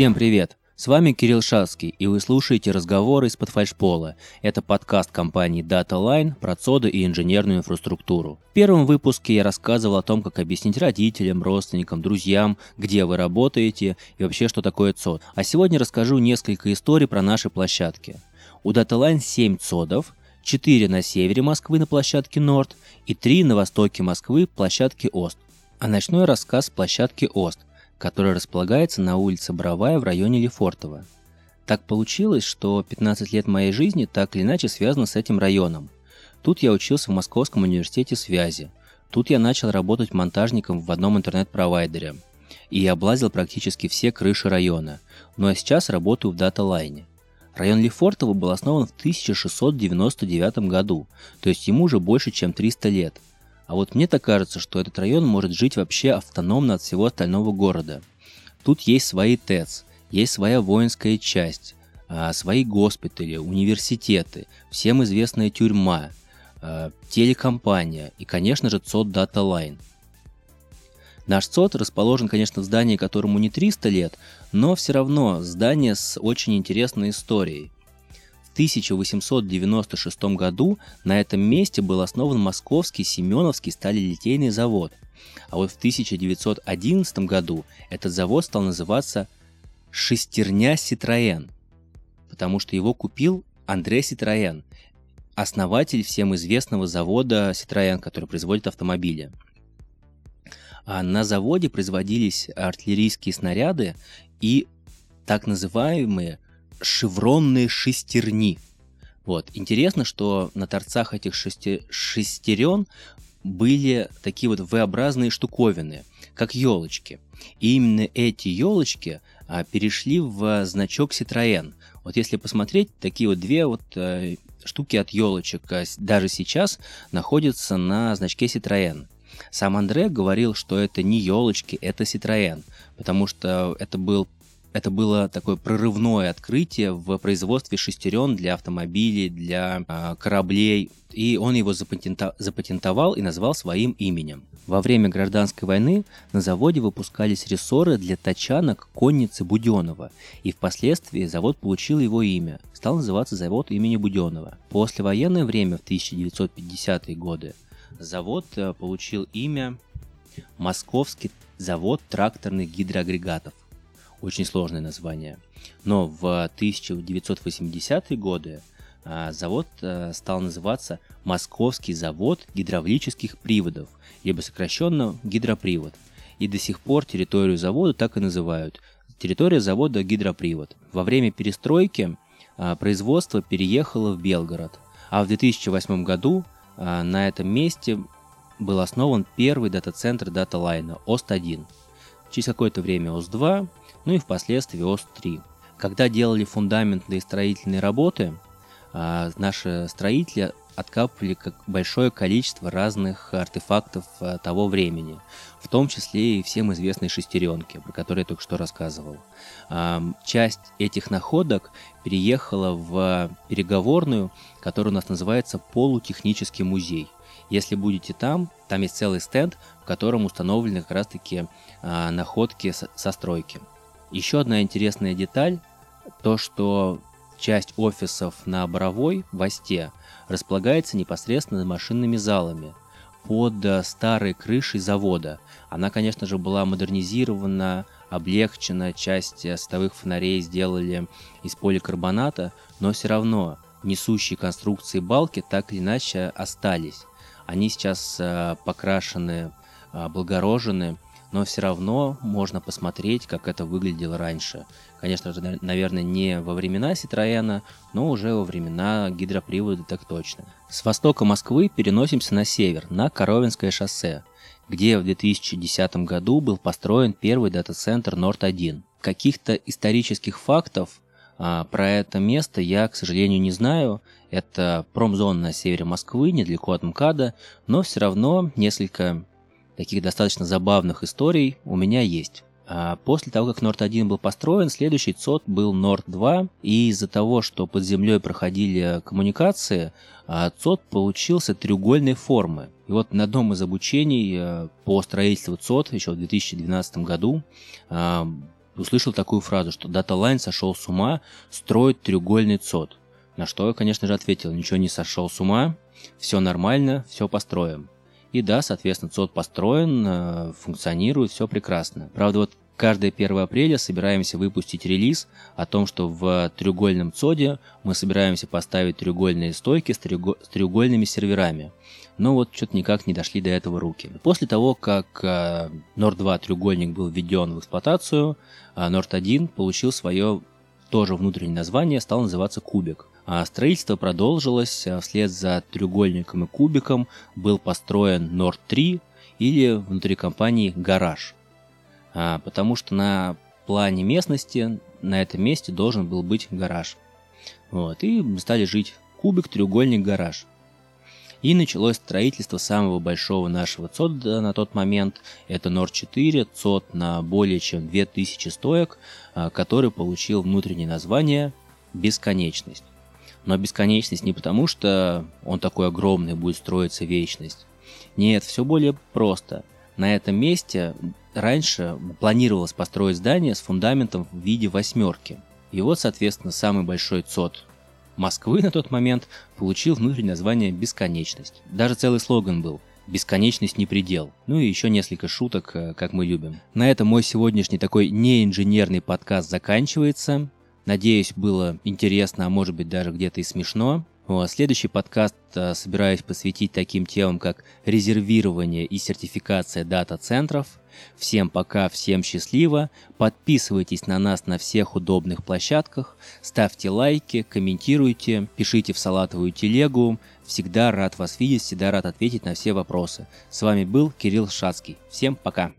Всем привет! С вами Кирилл Шацкий, и вы слушаете разговоры из-под фальшпола. Это подкаст компании DataLine про ЦОДы и инженерную инфраструктуру. В первом выпуске я рассказывал о том, как объяснить родителям, родственникам, друзьям, где вы работаете и вообще, что такое ЦОД. А сегодня расскажу несколько историй про наши площадки. У DataLine 7 ЦОДов, 4 на севере Москвы на площадке Норд и 3 на востоке Москвы площадке Ост. А ночной рассказ площадки Ост, которая располагается на улице Бровая в районе Лефортово. Так получилось, что 15 лет моей жизни так или иначе связано с этим районом. Тут я учился в Московском университете связи. Тут я начал работать монтажником в одном интернет-провайдере. И облазил практически все крыши района. Ну а сейчас работаю в даталайне. Район Лефортово был основан в 1699 году, то есть ему уже больше, чем 300 лет – а вот мне так кажется, что этот район может жить вообще автономно от всего остального города. Тут есть свои ТЭЦ, есть своя воинская часть, а, свои госпитали, университеты, всем известная тюрьма, а, телекомпания и, конечно же, ЦОД Data Line. Наш ЦОД расположен, конечно, в здании, которому не 300 лет, но все равно здание с очень интересной историей – 1896 году на этом месте был основан Московский Семеновский сталелитейный завод. А вот в 1911 году этот завод стал называться «Шестерня Ситроен», потому что его купил Андре Ситроен, основатель всем известного завода Citroën, который производит автомобили. А на заводе производились артиллерийские снаряды и так называемые шевронные шестерни. Вот. Интересно, что на торцах этих шести... шестерен были такие вот V-образные штуковины, как елочки. И именно эти елочки а, перешли в значок Citroën. Вот если посмотреть, такие вот две вот а, штуки от елочек а, даже сейчас находятся на значке Citroën. Сам Андре говорил, что это не елочки, это Citroën, потому что это был это было такое прорывное открытие в производстве шестерен для автомобилей, для э, кораблей, и он его запатента- запатентовал и назвал своим именем. Во время гражданской войны на заводе выпускались рессоры для тачанок конницы Буденова, и впоследствии завод получил его имя, стал называться завод имени Буденова. После военное время, в 1950-е годы, завод э, получил имя Московский завод тракторных гидроагрегатов очень сложное название. Но в 1980-е годы а, завод а, стал называться Московский завод гидравлических приводов, либо сокращенно гидропривод. И до сих пор территорию завода так и называют. Территория завода гидропривод. Во время перестройки а, производство переехало в Белгород. А в 2008 году на этом месте был основан первый дата-центр DataLine а OST-1. Через какое-то время OST-2 ну и впоследствии OST-3. Когда делали фундаментные строительные работы, а, наши строители откапывали большое количество разных артефактов а, того времени, в том числе и всем известные шестеренки, про которые я только что рассказывал. А, часть этих находок переехала в переговорную, которая у нас называется полутехнический музей. Если будете там, там есть целый стенд, в котором установлены как раз-таки находки со стройки. Еще одна интересная деталь, то что часть офисов на Боровой, в Осте, располагается непосредственно машинными залами под э, старой крышей завода. Она, конечно же, была модернизирована, облегчена, часть э, световых фонарей сделали из поликарбоната, но все равно несущие конструкции балки так или иначе остались. Они сейчас э, покрашены, облагорожены, но все равно можно посмотреть, как это выглядело раньше. Конечно же, наверное, не во времена Ситроена, но уже во времена гидропривода так точно. С востока Москвы переносимся на север, на Коровинское шоссе, где в 2010 году был построен первый дата-центр Норд-1. Каких-то исторических фактов а, про это место я, к сожалению, не знаю. Это промзона на севере Москвы, недалеко от МКАДа, но все равно несколько таких достаточно забавных историй у меня есть. А после того, как Норд-1 был построен, следующий ЦОД был Норд-2, и из-за того, что под землей проходили коммуникации, а, ЦОД получился треугольной формы. И вот на одном из обучений по строительству ЦОД еще в 2012 году услышал такую фразу, что Data Line сошел с ума, строит треугольный ЦОД. На что я, конечно же, ответил, ничего не сошел с ума, все нормально, все построим. И да, соответственно, ЦОД построен, э, функционирует, все прекрасно. Правда, вот каждое 1 апреля собираемся выпустить релиз о том, что в треугольном ЦОДе мы собираемся поставить треугольные стойки с, треугольными серверами. Но вот что-то никак не дошли до этого руки. После того, как э, Nord 2 треугольник был введен в эксплуатацию, э, Nord 1 получил свое тоже внутреннее название, стал называться Кубик. А строительство продолжилось, а вслед за треугольником и кубиком был построен Nord 3 или внутри компании гараж. А, потому что на плане местности на этом месте должен был быть гараж. Вот, и стали жить кубик, треугольник, гараж. И началось строительство самого большого нашего ЦОД на тот момент. Это Нор 4, ЦОД на более чем 2000 стоек, а, который получил внутреннее название «Бесконечность». Но бесконечность не потому, что он такой огромный, будет строиться вечность. Нет, все более просто. На этом месте раньше планировалось построить здание с фундаментом в виде восьмерки. И вот, соответственно, самый большой ЦОД Москвы на тот момент получил внутреннее название «Бесконечность». Даже целый слоган был «Бесконечность не предел». Ну и еще несколько шуток, э, как мы любим. На этом мой сегодняшний такой неинженерный подкаст заканчивается. Надеюсь, было интересно, а может быть даже где-то и смешно. Следующий подкаст э, собираюсь посвятить таким темам, как резервирование и сертификация дата-центров. Всем пока, всем счастливо. Подписывайтесь на нас на всех удобных площадках. Ставьте лайки, комментируйте, пишите в салатовую телегу. Всегда рад вас видеть, всегда рад ответить на все вопросы. С вами был Кирилл Шацкий. Всем пока.